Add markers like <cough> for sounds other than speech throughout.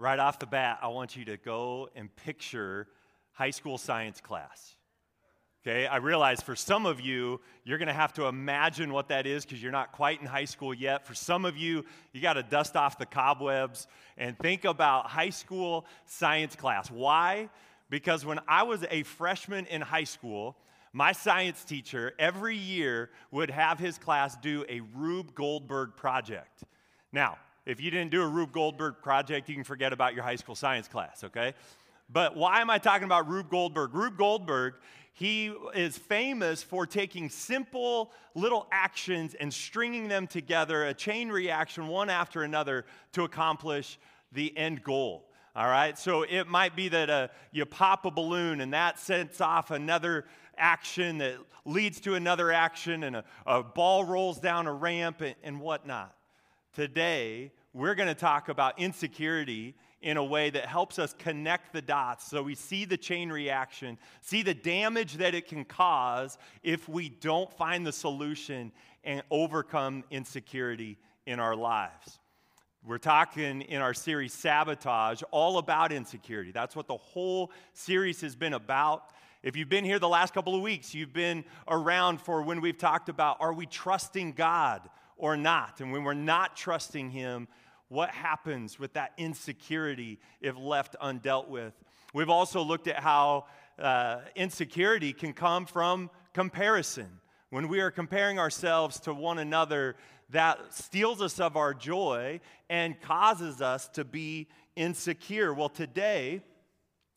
right off the bat, I want you to go and picture high school science class. Okay, I realize for some of you, you're to have to imagine what that is because you're not quite in high school yet. For some of you, you got to dust off the cobwebs and think about high school science class. Why? Because when I was a freshman in high school, my science teacher every year would have his class do a Rube Goldberg project. Now, if you didn't do a Rube Goldberg project, you can forget about your high school science class, okay? But why am I talking about Rube Goldberg? Rube Goldberg, he is famous for taking simple little actions and stringing them together, a chain reaction, one after another, to accomplish the end goal. All right, so it might be that uh, you pop a balloon and that sets off another action that leads to another action, and a, a ball rolls down a ramp and, and whatnot. Today, we're going to talk about insecurity in a way that helps us connect the dots so we see the chain reaction, see the damage that it can cause if we don't find the solution and overcome insecurity in our lives. We're talking in our series Sabotage all about insecurity. That's what the whole series has been about. If you've been here the last couple of weeks, you've been around for when we've talked about are we trusting God or not? And when we're not trusting Him, what happens with that insecurity if left undealt with. We've also looked at how uh, insecurity can come from comparison. When we are comparing ourselves to one another, that steals us of our joy and causes us to be insecure. Well, today,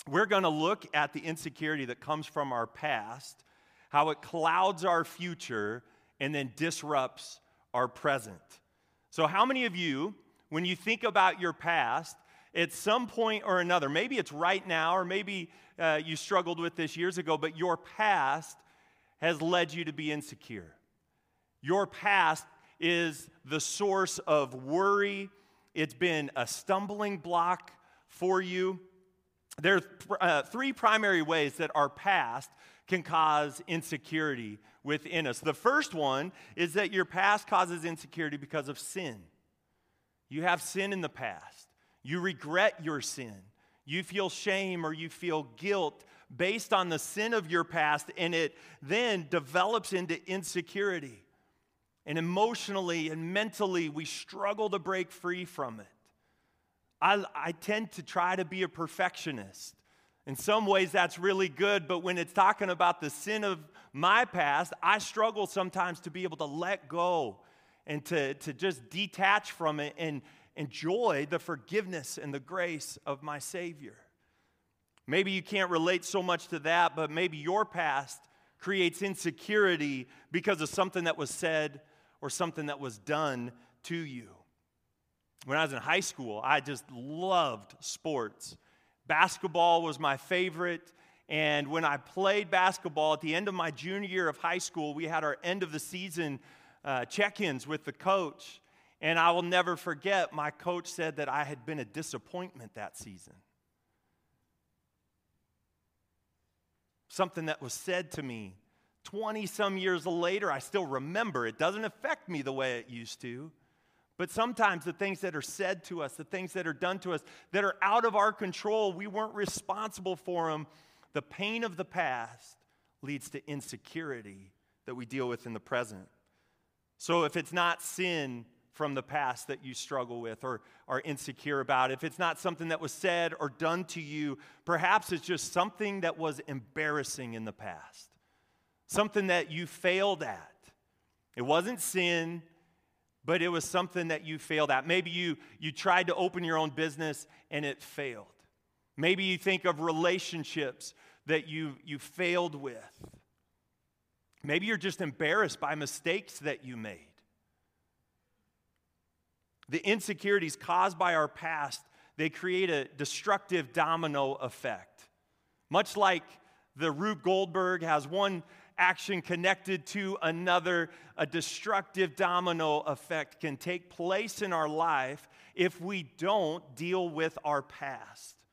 we're going to look at the insecurity that comes from our past, how it clouds our future, and then disrupts our present. So, how many of you when you think about your past, at some point or another, maybe it's right now, or maybe uh, you struggled with this years ago, but your past has led you to be insecure. Your past is the source of worry, it's been a stumbling block for you. There are uh, three primary ways that our past can cause insecurity within us. The first one is that your past causes insecurity because of sin. You have sin in the past. You regret your sin. You feel shame or you feel guilt based on the sin of your past, and it then develops into insecurity. And emotionally and mentally, we struggle to break free from it. I, I tend to try to be a perfectionist. In some ways, that's really good, but when it's talking about the sin of my past, I struggle sometimes to be able to let go and to, to just detach from it and enjoy the forgiveness and the grace of my Savior. Maybe you can't relate so much to that, but maybe your past creates insecurity because of something that was said or something that was done to you. When I was in high school, I just loved sports. Basketball was my favorite. And when I played basketball at the end of my junior year of high school, we had our end of the season uh, check ins with the coach. And I will never forget, my coach said that I had been a disappointment that season. Something that was said to me 20 some years later, I still remember. It doesn't affect me the way it used to. But sometimes the things that are said to us, the things that are done to us, that are out of our control, we weren't responsible for them. The pain of the past leads to insecurity that we deal with in the present. So if it's not sin from the past that you struggle with or are insecure about, if it's not something that was said or done to you, perhaps it's just something that was embarrassing in the past, something that you failed at. It wasn't sin, but it was something that you failed at. Maybe you, you tried to open your own business and it failed. Maybe you think of relationships that you, you failed with. Maybe you're just embarrassed by mistakes that you made. The insecurities caused by our past, they create a destructive domino effect. Much like the Rube Goldberg has one action connected to another, a destructive domino effect can take place in our life if we don't deal with our past.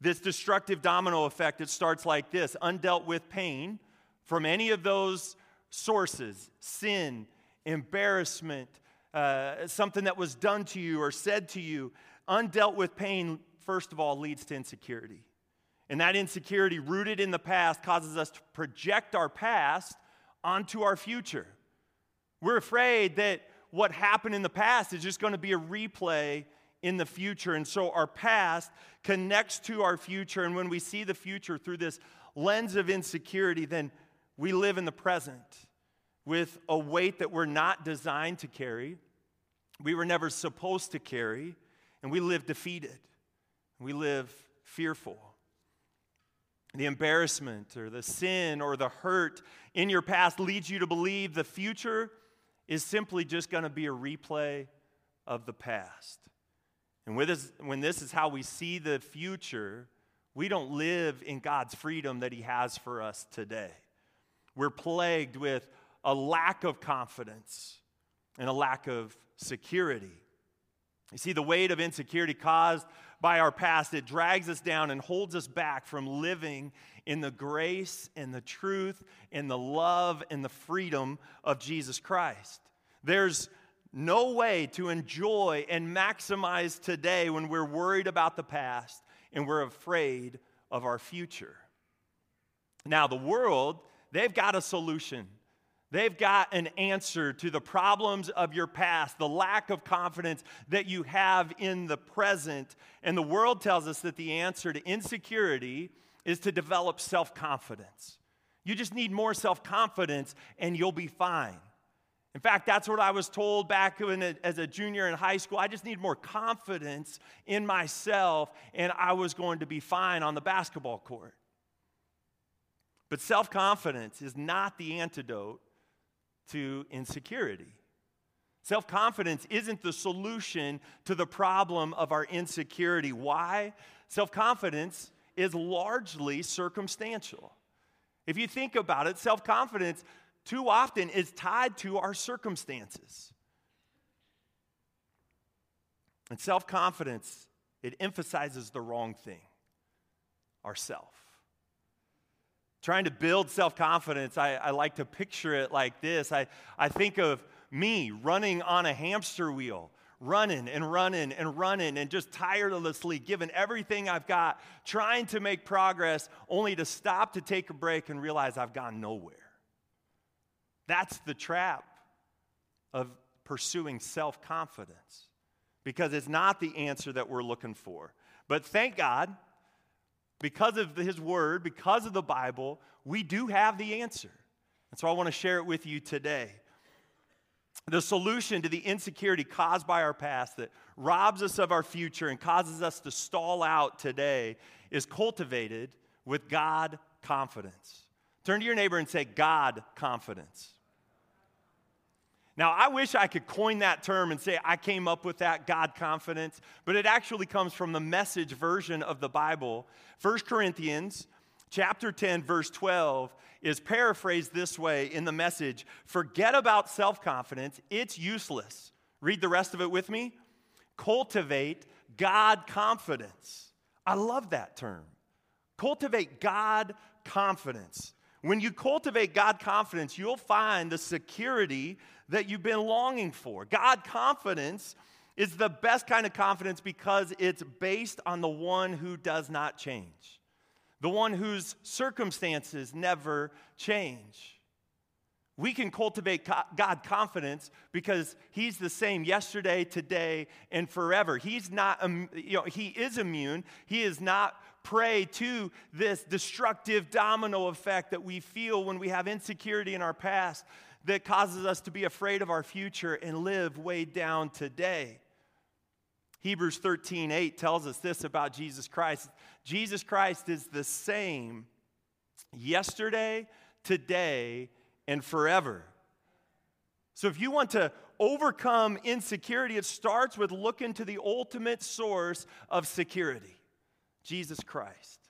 This destructive domino effect, it starts like this undealt with pain from any of those sources sin, embarrassment, uh, something that was done to you or said to you, undealt with pain, first of all, leads to insecurity. And that insecurity, rooted in the past, causes us to project our past onto our future. We're afraid that what happened in the past is just going to be a replay in the future. And so our past connects to our future. And when we see the future through this lens of insecurity, then we live in the present with a weight that we're not designed to carry, we were never supposed to carry, and we live defeated. We live fearful. The embarrassment or the sin or the hurt in your past leads you to believe the future is simply just going to be a replay of the past. And this, when this is how we see the future, we don't live in God's freedom that He has for us today. We're plagued with a lack of confidence and a lack of security. You see, the weight of insecurity caused by our past, it drags us down and holds us back from living in the grace and the truth and the love and the freedom of Jesus Christ. There's no way to enjoy and maximize today when we're worried about the past and we're afraid of our future. Now, the world, they've got a solution. They've got an answer to the problems of your past, the lack of confidence that you have in the present. And the world tells us that the answer to insecurity is to develop self confidence. You just need more self confidence and you'll be fine. In fact, that's what I was told back a, as a junior in high school. I just need more confidence in myself and I was going to be fine on the basketball court. But self confidence is not the antidote to insecurity. Self confidence isn't the solution to the problem of our insecurity. Why? Self confidence is largely circumstantial. If you think about it, self confidence too often is tied to our circumstances. And self confidence, it emphasizes the wrong thing ourself. Trying to build self confidence, I, I, like to picture it like this. I, I think of me running on a hamster wheel, running and running and running, and just tirelessly giving everything I've got, trying to make progress, only to stop to take a break and realize I've gone nowhere. That's the trap of pursuing self confidence because it's not the answer that we're looking for. But thank God because of His Word, because of the Bible, we do have the answer. And so I want to share it with you today. The solution to the insecurity caused by our past that robs us of our future and causes us to stall out today is cultivated with God confidence. Turn to your neighbor and say, God confidence. Now, I wish I could coin that term and say I came up with that God confidence, but it actually comes from the message version of the Bible. 1 Corinthians chapter 10 verse 12 is paraphrased this way in the message, forget about self-confidence, it's useless. Read the rest of it with me. Cultivate God confidence. I love that term. Cultivate God confidence. When you cultivate God confidence, you'll find the security that you've been longing for. God confidence is the best kind of confidence because it's based on the one who does not change, the one whose circumstances never change. We can cultivate God confidence because He's the same yesterday, today, and forever. He's not, you know, He is immune. He is not prey to this destructive domino effect that we feel when we have insecurity in our past that causes us to be afraid of our future and live weighed down today. Hebrews 13, 8 tells us this about Jesus Christ. Jesus Christ is the same yesterday, today, and forever. So if you want to overcome insecurity, it starts with looking to the ultimate source of security Jesus Christ.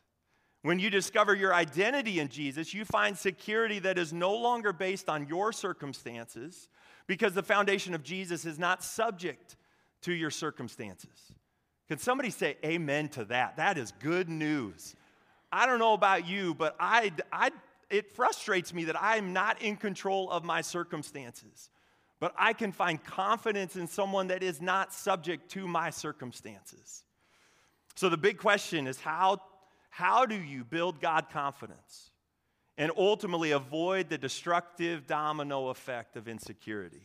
When you discover your identity in Jesus, you find security that is no longer based on your circumstances because the foundation of Jesus is not subject to your circumstances. Can somebody say amen to that? That is good news. I don't know about you, but I, I, it frustrates me that I'm not in control of my circumstances. but I can find confidence in someone that is not subject to my circumstances. So the big question is how, how do you build God confidence and ultimately avoid the destructive domino effect of insecurity?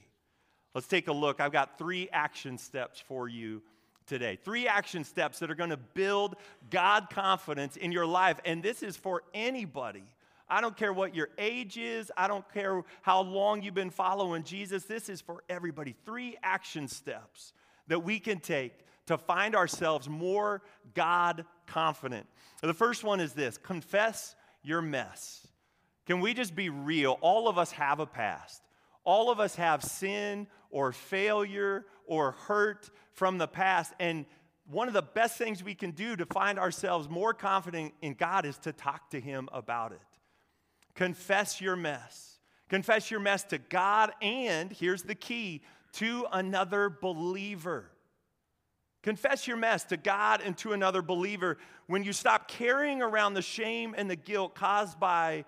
Let's take a look. I've got three action steps for you today. Three action steps that are going to build God confidence in your life. And this is for anybody I don't care what your age is. I don't care how long you've been following Jesus. This is for everybody. Three action steps that we can take to find ourselves more God confident. The first one is this confess your mess. Can we just be real? All of us have a past. All of us have sin or failure or hurt from the past. And one of the best things we can do to find ourselves more confident in God is to talk to Him about it. Confess your mess. Confess your mess to God and, here's the key, to another believer. Confess your mess to God and to another believer. When you stop carrying around the shame and the guilt caused by,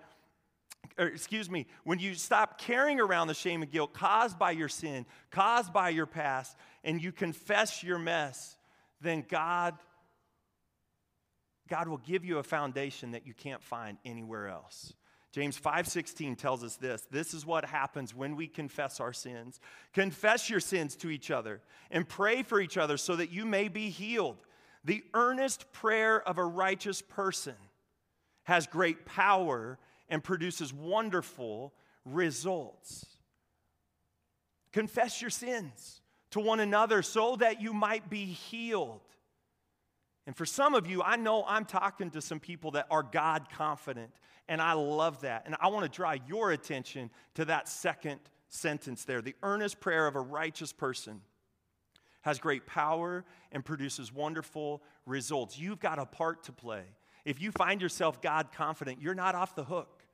excuse me, when you stop carrying around the shame and guilt caused by your sin, caused by your past, and you confess your mess, then God, God will give you a foundation that you can't find anywhere else. James 5:16 tells us this. This is what happens when we confess our sins. Confess your sins to each other and pray for each other so that you may be healed. The earnest prayer of a righteous person has great power and produces wonderful results. Confess your sins to one another so that you might be healed. And for some of you, I know I'm talking to some people that are God confident and I love that. And I want to draw your attention to that second sentence there. The earnest prayer of a righteous person has great power and produces wonderful results. You've got a part to play. If you find yourself God confident, you're not off the hook.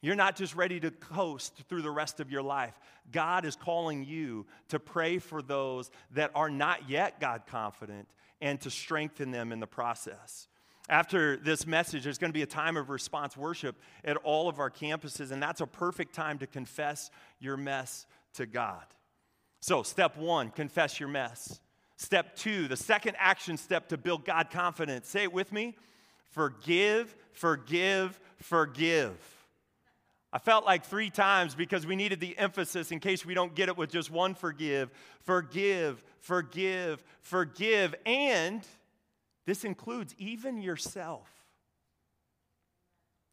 You're not just ready to coast through the rest of your life. God is calling you to pray for those that are not yet God confident and to strengthen them in the process. After this message, there's going to be a time of response worship at all of our campuses, and that's a perfect time to confess your mess to God. So, step one, confess your mess. Step two, the second action step to build God confidence. Say it with me forgive, forgive, forgive. I felt like three times because we needed the emphasis in case we don't get it with just one forgive. Forgive, forgive, forgive, and this includes even yourself.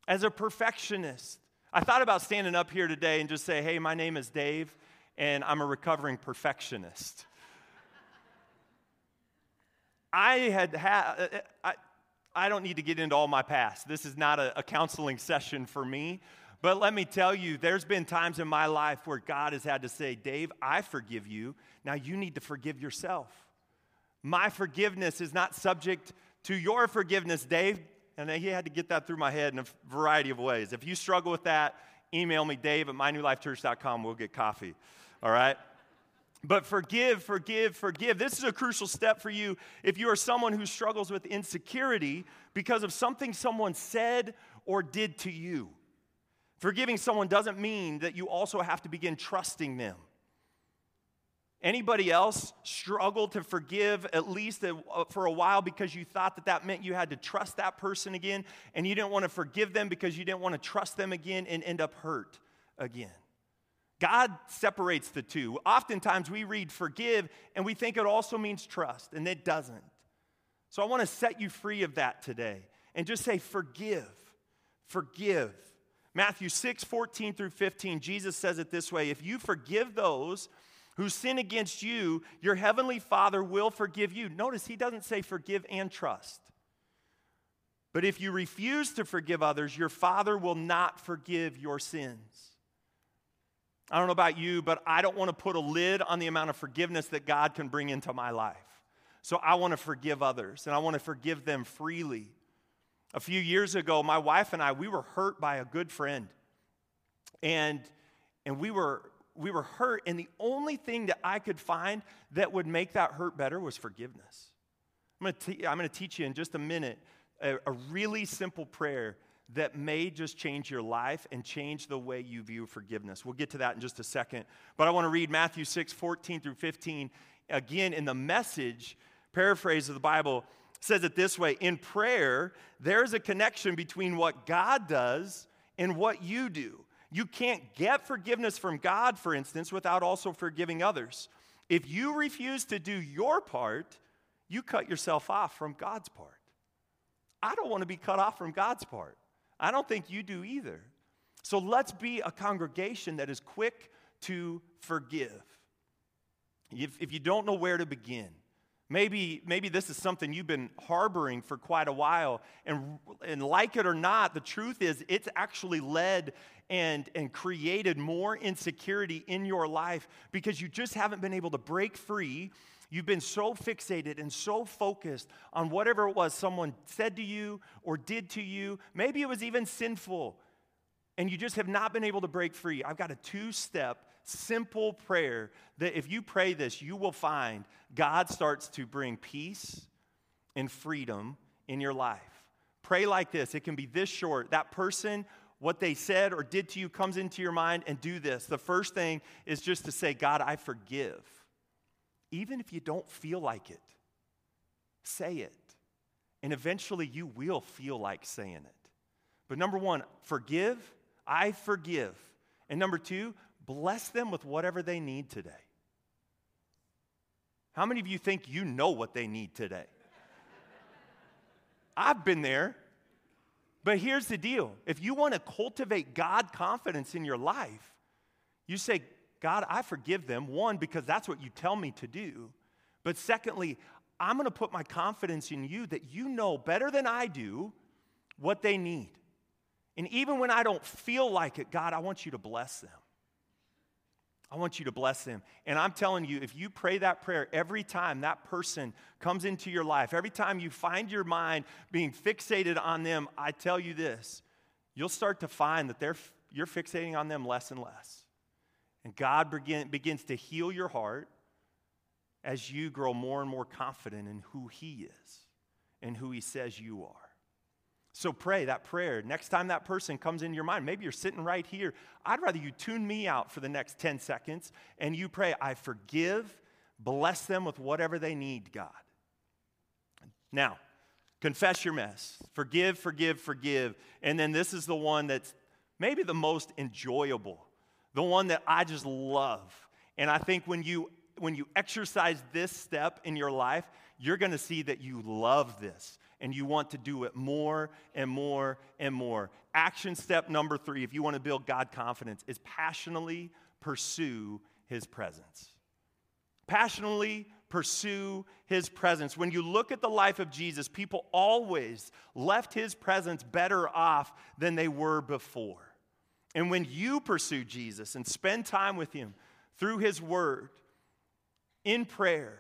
As a perfectionist, I thought about standing up here today and just say, hey, my name is Dave, and I'm a recovering perfectionist. I had had, I, I don't need to get into all my past. This is not a, a counseling session for me. But let me tell you, there's been times in my life where God has had to say, Dave, I forgive you. Now you need to forgive yourself. My forgiveness is not subject to your forgiveness, Dave. And he had to get that through my head in a variety of ways. If you struggle with that, email me, dave at mynewlifechurch.com. We'll get coffee. All right? But forgive, forgive, forgive. This is a crucial step for you if you are someone who struggles with insecurity because of something someone said or did to you. Forgiving someone doesn't mean that you also have to begin trusting them. Anybody else struggle to forgive at least uh, for a while because you thought that that meant you had to trust that person again and you didn't want to forgive them because you didn't want to trust them again and end up hurt again? God separates the two. Oftentimes we read forgive and we think it also means trust, and it doesn't. So I want to set you free of that today and just say forgive. Forgive. Matthew 6, 14 through 15, Jesus says it this way If you forgive those who sin against you, your heavenly Father will forgive you. Notice he doesn't say forgive and trust. But if you refuse to forgive others, your Father will not forgive your sins. I don't know about you, but I don't want to put a lid on the amount of forgiveness that God can bring into my life. So I want to forgive others and I want to forgive them freely. A few years ago, my wife and I, we were hurt by a good friend. And, and we were we were hurt, and the only thing that I could find that would make that hurt better was forgiveness. I'm going te- to teach you in just a minute a, a really simple prayer that may just change your life and change the way you view forgiveness. We'll get to that in just a second. But I want to read Matthew 6 14 through 15 again in the message paraphrase of the Bible says it this way In prayer, there's a connection between what God does and what you do. You can't get forgiveness from God, for instance, without also forgiving others. If you refuse to do your part, you cut yourself off from God's part. I don't want to be cut off from God's part. I don't think you do either. So let's be a congregation that is quick to forgive. If, if you don't know where to begin, Maybe, maybe this is something you've been harboring for quite a while. And, and like it or not, the truth is it's actually led and, and created more insecurity in your life because you just haven't been able to break free. You've been so fixated and so focused on whatever it was someone said to you or did to you. Maybe it was even sinful. And you just have not been able to break free. I've got a two step simple prayer that if you pray this, you will find God starts to bring peace and freedom in your life. Pray like this. It can be this short. That person, what they said or did to you comes into your mind, and do this. The first thing is just to say, God, I forgive. Even if you don't feel like it, say it. And eventually you will feel like saying it. But number one, forgive. I forgive. And number two, bless them with whatever they need today. How many of you think you know what they need today? <laughs> I've been there. But here's the deal if you want to cultivate God confidence in your life, you say, God, I forgive them. One, because that's what you tell me to do. But secondly, I'm going to put my confidence in you that you know better than I do what they need. And even when I don't feel like it, God, I want you to bless them. I want you to bless them. And I'm telling you, if you pray that prayer every time that person comes into your life, every time you find your mind being fixated on them, I tell you this, you'll start to find that they're, you're fixating on them less and less. And God begin, begins to heal your heart as you grow more and more confident in who He is and who He says you are. So pray that prayer. Next time that person comes into your mind, maybe you're sitting right here. I'd rather you tune me out for the next 10 seconds and you pray, I forgive, bless them with whatever they need, God. Now, confess your mess. Forgive, forgive, forgive. And then this is the one that's maybe the most enjoyable, the one that I just love. And I think when you when you exercise this step in your life, you're going to see that you love this and you want to do it more and more and more. Action step number three, if you want to build God confidence, is passionately pursue his presence. Passionately pursue his presence. When you look at the life of Jesus, people always left his presence better off than they were before. And when you pursue Jesus and spend time with him through his word, in prayer,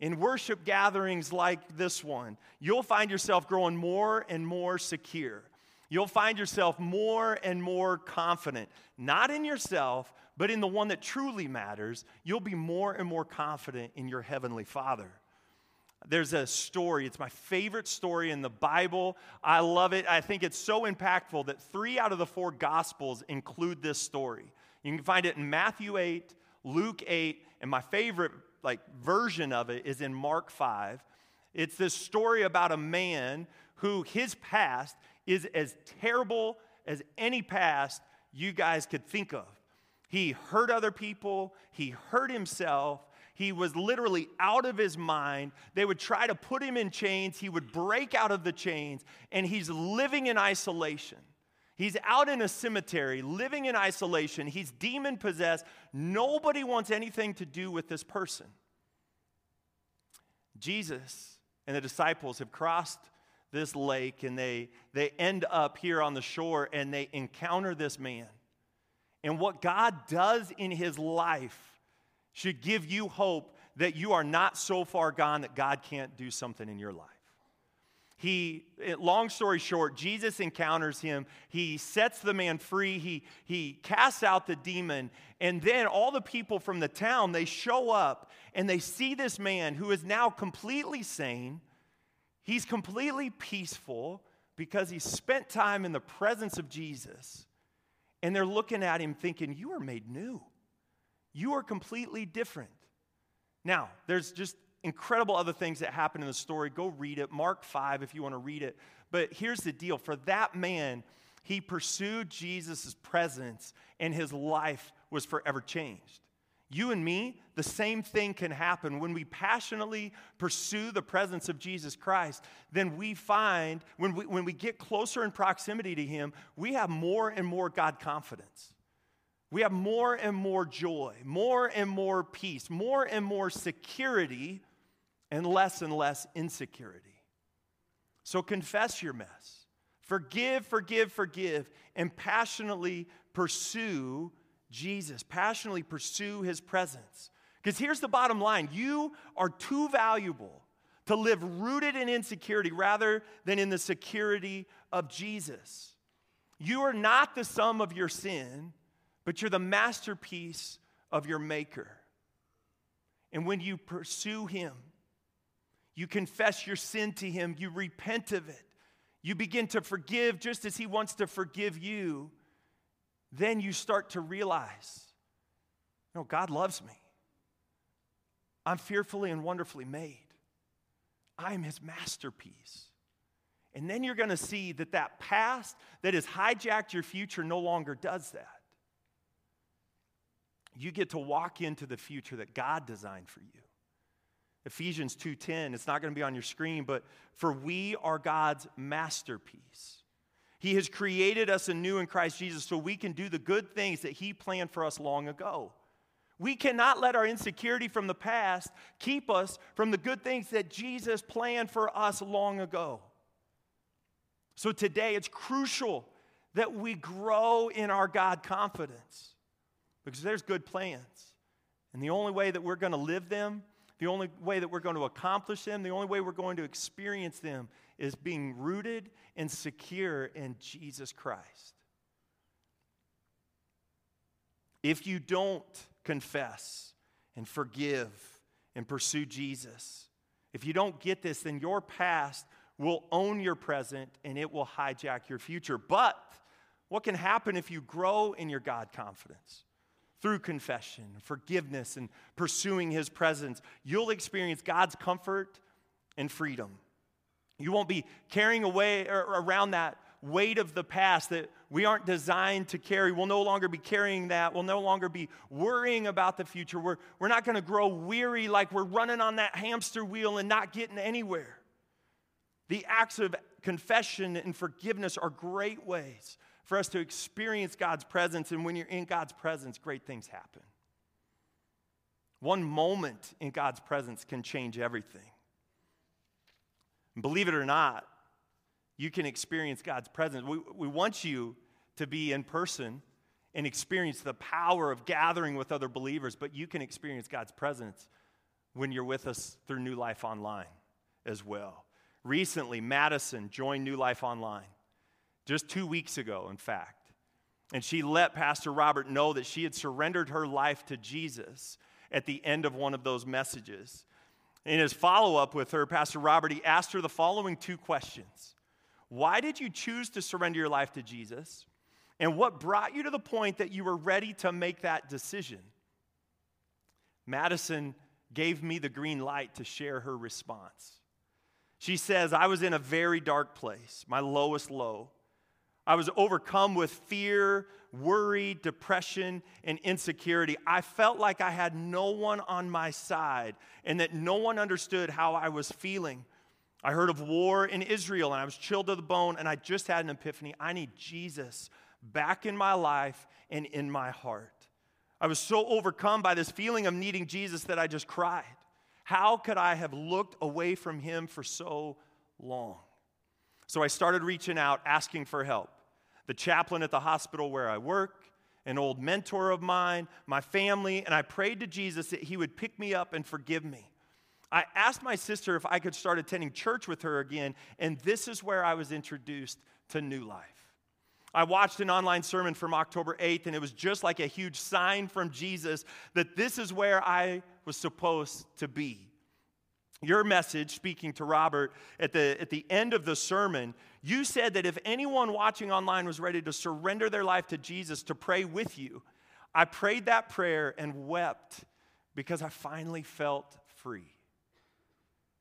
in worship gatherings like this one, you'll find yourself growing more and more secure. You'll find yourself more and more confident, not in yourself, but in the one that truly matters. You'll be more and more confident in your Heavenly Father. There's a story, it's my favorite story in the Bible. I love it. I think it's so impactful that three out of the four Gospels include this story. You can find it in Matthew 8, Luke 8, and my favorite like version of it is in Mark 5. It's this story about a man who his past is as terrible as any past you guys could think of. He hurt other people, he hurt himself, he was literally out of his mind. They would try to put him in chains, he would break out of the chains, and he's living in isolation. He's out in a cemetery, living in isolation. He's demon possessed. Nobody wants anything to do with this person. Jesus and the disciples have crossed this lake and they, they end up here on the shore and they encounter this man. And what God does in his life should give you hope that you are not so far gone that God can't do something in your life. He, long story short, Jesus encounters him. He sets the man free. He, he casts out the demon. And then all the people from the town, they show up and they see this man who is now completely sane. He's completely peaceful, because he spent time in the presence of Jesus and they're looking at him thinking, You are made new. You are completely different. Now, there's just incredible other things that happen in the story. Go read it. Mark 5 if you want to read it. But here's the deal for that man, he pursued Jesus' presence and his life was forever changed. You and me, the same thing can happen when we passionately pursue the presence of Jesus Christ. Then we find, when we, when we get closer in proximity to Him, we have more and more God confidence. We have more and more joy, more and more peace, more and more security, and less and less insecurity. So confess your mess. Forgive, forgive, forgive, and passionately pursue Jesus, passionately pursue his presence. Because here's the bottom line you are too valuable to live rooted in insecurity rather than in the security of Jesus. You are not the sum of your sin, but you're the masterpiece of your Maker. And when you pursue him, you confess your sin to him, you repent of it, you begin to forgive just as he wants to forgive you then you start to realize no, God loves me. I'm fearfully and wonderfully made. I am his masterpiece. And then you're going to see that that past that has hijacked your future no longer does that. You get to walk into the future that God designed for you. Ephesians 2:10, it's not going to be on your screen, but for we are God's masterpiece. He has created us anew in Christ Jesus so we can do the good things that He planned for us long ago. We cannot let our insecurity from the past keep us from the good things that Jesus planned for us long ago. So today, it's crucial that we grow in our God confidence because there's good plans. And the only way that we're going to live them, the only way that we're going to accomplish them, the only way we're going to experience them is being rooted and secure in Jesus Christ. If you don't confess and forgive and pursue Jesus, if you don't get this, then your past will own your present and it will hijack your future. But what can happen if you grow in your God confidence? Through confession, forgiveness, and pursuing His presence, you'll experience God's comfort and freedom. You won't be carrying away or around that weight of the past that we aren't designed to carry. We'll no longer be carrying that. We'll no longer be worrying about the future. We're, we're not going to grow weary like we're running on that hamster wheel and not getting anywhere. The acts of confession and forgiveness are great ways for us to experience God's presence. And when you're in God's presence, great things happen. One moment in God's presence can change everything. And believe it or not, you can experience God's presence. We, we want you to be in person and experience the power of gathering with other believers, but you can experience God's presence when you're with us through New Life Online as well. Recently, Madison joined New Life Online, just two weeks ago, in fact. And she let Pastor Robert know that she had surrendered her life to Jesus at the end of one of those messages. In his follow up with her, Pastor Robert, he asked her the following two questions Why did you choose to surrender your life to Jesus? And what brought you to the point that you were ready to make that decision? Madison gave me the green light to share her response. She says, I was in a very dark place, my lowest low. I was overcome with fear, worry, depression, and insecurity. I felt like I had no one on my side and that no one understood how I was feeling. I heard of war in Israel and I was chilled to the bone, and I just had an epiphany. I need Jesus back in my life and in my heart. I was so overcome by this feeling of needing Jesus that I just cried. How could I have looked away from him for so long? So I started reaching out, asking for help the chaplain at the hospital where I work, an old mentor of mine, my family, and I prayed to Jesus that he would pick me up and forgive me. I asked my sister if I could start attending church with her again, and this is where I was introduced to New Life. I watched an online sermon from October 8th, and it was just like a huge sign from Jesus that this is where I was supposed to be. your message, speaking to Robert at the, at the end of the sermon, you said that if anyone watching online was ready to surrender their life to Jesus to pray with you, I prayed that prayer and wept because I finally felt free.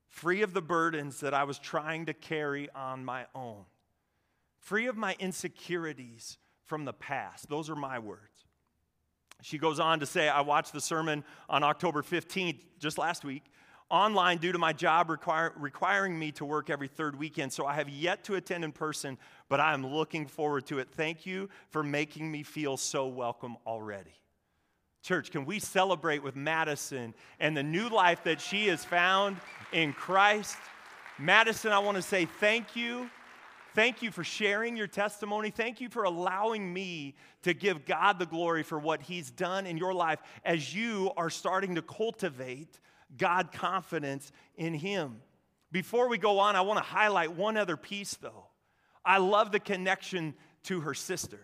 Free of the burdens that I was trying to carry on my own, free of my insecurities from the past. Those are my words. She goes on to say, I watched the sermon on October 15th, just last week, online due to my job require, requiring me to work every third weekend. So I have yet to attend in person, but I am looking forward to it. Thank you for making me feel so welcome already. Church, can we celebrate with Madison and the new life that she has found in Christ? Madison, I want to say thank you. Thank you for sharing your testimony. Thank you for allowing me to give God the glory for what He's done in your life as you are starting to cultivate God confidence in Him. Before we go on, I want to highlight one other piece though. I love the connection to her sister.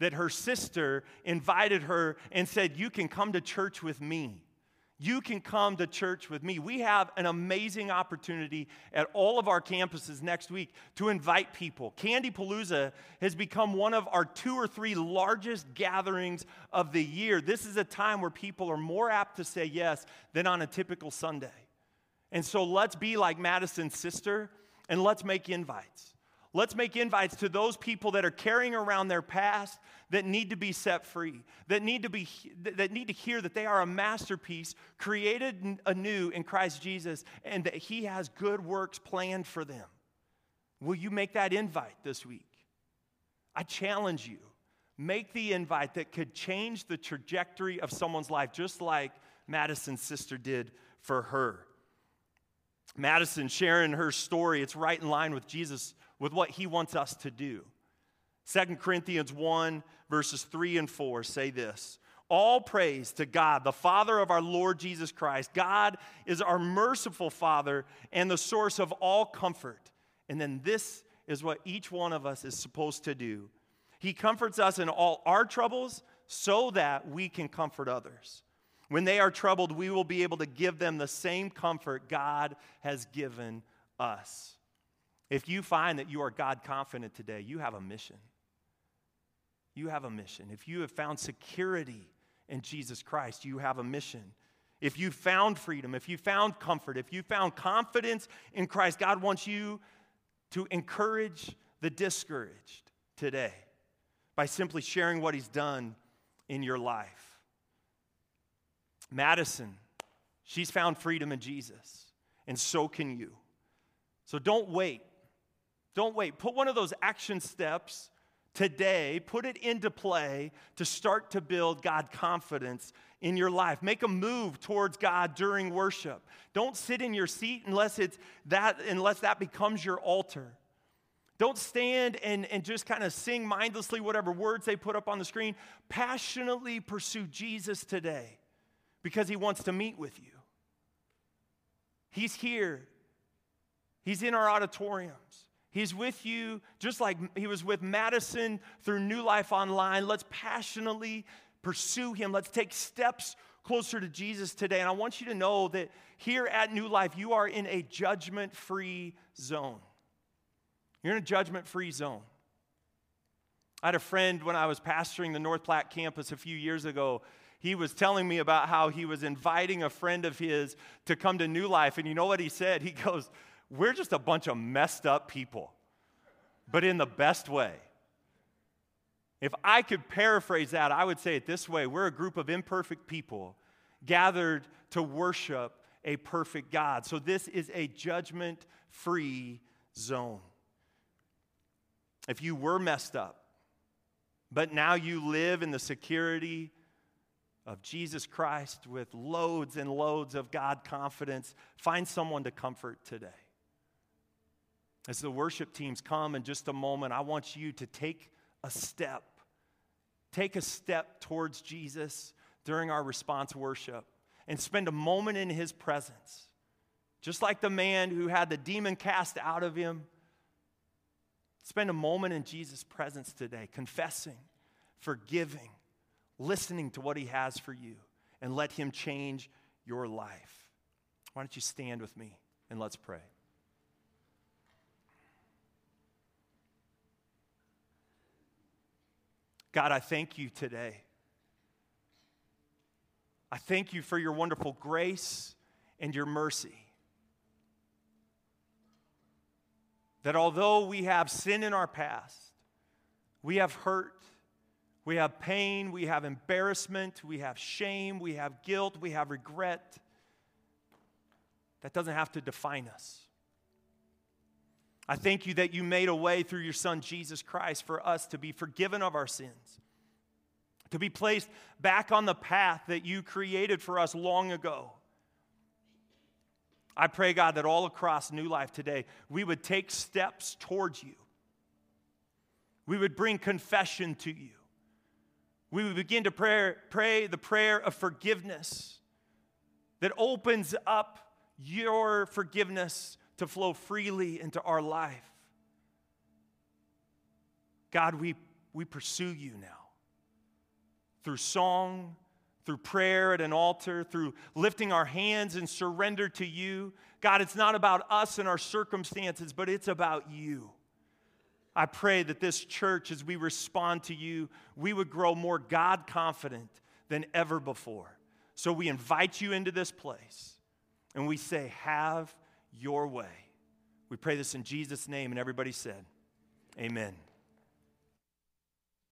That her sister invited her and said, You can come to church with me. You can come to church with me. We have an amazing opportunity at all of our campuses next week to invite people. Candy Palooza has become one of our two or three largest gatherings of the year. This is a time where people are more apt to say yes than on a typical Sunday. And so let's be like Madison's sister and let's make invites. Let's make invites to those people that are carrying around their past that need to be set free, that need to, be, that need to hear that they are a masterpiece created anew in Christ Jesus and that He has good works planned for them. Will you make that invite this week? I challenge you. Make the invite that could change the trajectory of someone's life, just like Madison's sister did for her. Madison sharing her story, it's right in line with Jesus with what he wants us to do. 2 Corinthians 1, verses 3 and 4 say this All praise to God, the Father of our Lord Jesus Christ. God is our merciful Father and the source of all comfort. And then this is what each one of us is supposed to do He comforts us in all our troubles so that we can comfort others. When they are troubled, we will be able to give them the same comfort God has given us. If you find that you are God confident today, you have a mission. You have a mission. If you have found security in Jesus Christ, you have a mission. If you found freedom, if you found comfort, if you found confidence in Christ, God wants you to encourage the discouraged today by simply sharing what He's done in your life. Madison, she's found freedom in Jesus, and so can you. So don't wait don't wait. Put one of those action steps today, put it into play to start to build God confidence in your life. Make a move towards God during worship. Don't sit in your seat unless it's that unless that becomes your altar. Don't stand and, and just kind of sing mindlessly whatever words they put up on the screen. Passionately pursue Jesus today because he wants to meet with you. He's here. He's in our auditoriums. He's with you just like he was with Madison through New Life Online. Let's passionately pursue him. Let's take steps closer to Jesus today. And I want you to know that here at New Life, you are in a judgment free zone. You're in a judgment free zone. I had a friend when I was pastoring the North Platte campus a few years ago. He was telling me about how he was inviting a friend of his to come to New Life. And you know what he said? He goes, we're just a bunch of messed up people, but in the best way. If I could paraphrase that, I would say it this way We're a group of imperfect people gathered to worship a perfect God. So this is a judgment free zone. If you were messed up, but now you live in the security of Jesus Christ with loads and loads of God confidence, find someone to comfort today. As the worship teams come in just a moment, I want you to take a step. Take a step towards Jesus during our response worship and spend a moment in his presence. Just like the man who had the demon cast out of him, spend a moment in Jesus' presence today, confessing, forgiving, listening to what he has for you, and let him change your life. Why don't you stand with me and let's pray? God, I thank you today. I thank you for your wonderful grace and your mercy. That although we have sin in our past, we have hurt, we have pain, we have embarrassment, we have shame, we have guilt, we have regret, that doesn't have to define us. I thank you that you made a way through your Son, Jesus Christ, for us to be forgiven of our sins, to be placed back on the path that you created for us long ago. I pray, God, that all across New Life today, we would take steps towards you. We would bring confession to you. We would begin to pray, pray the prayer of forgiveness that opens up your forgiveness to flow freely into our life. God, we, we pursue you now through song, through prayer at an altar, through lifting our hands and surrender to you. God, it's not about us and our circumstances, but it's about you. I pray that this church, as we respond to you, we would grow more God confident than ever before. So we invite you into this place and we say, Have your way. We pray this in Jesus' name, and everybody said, Amen.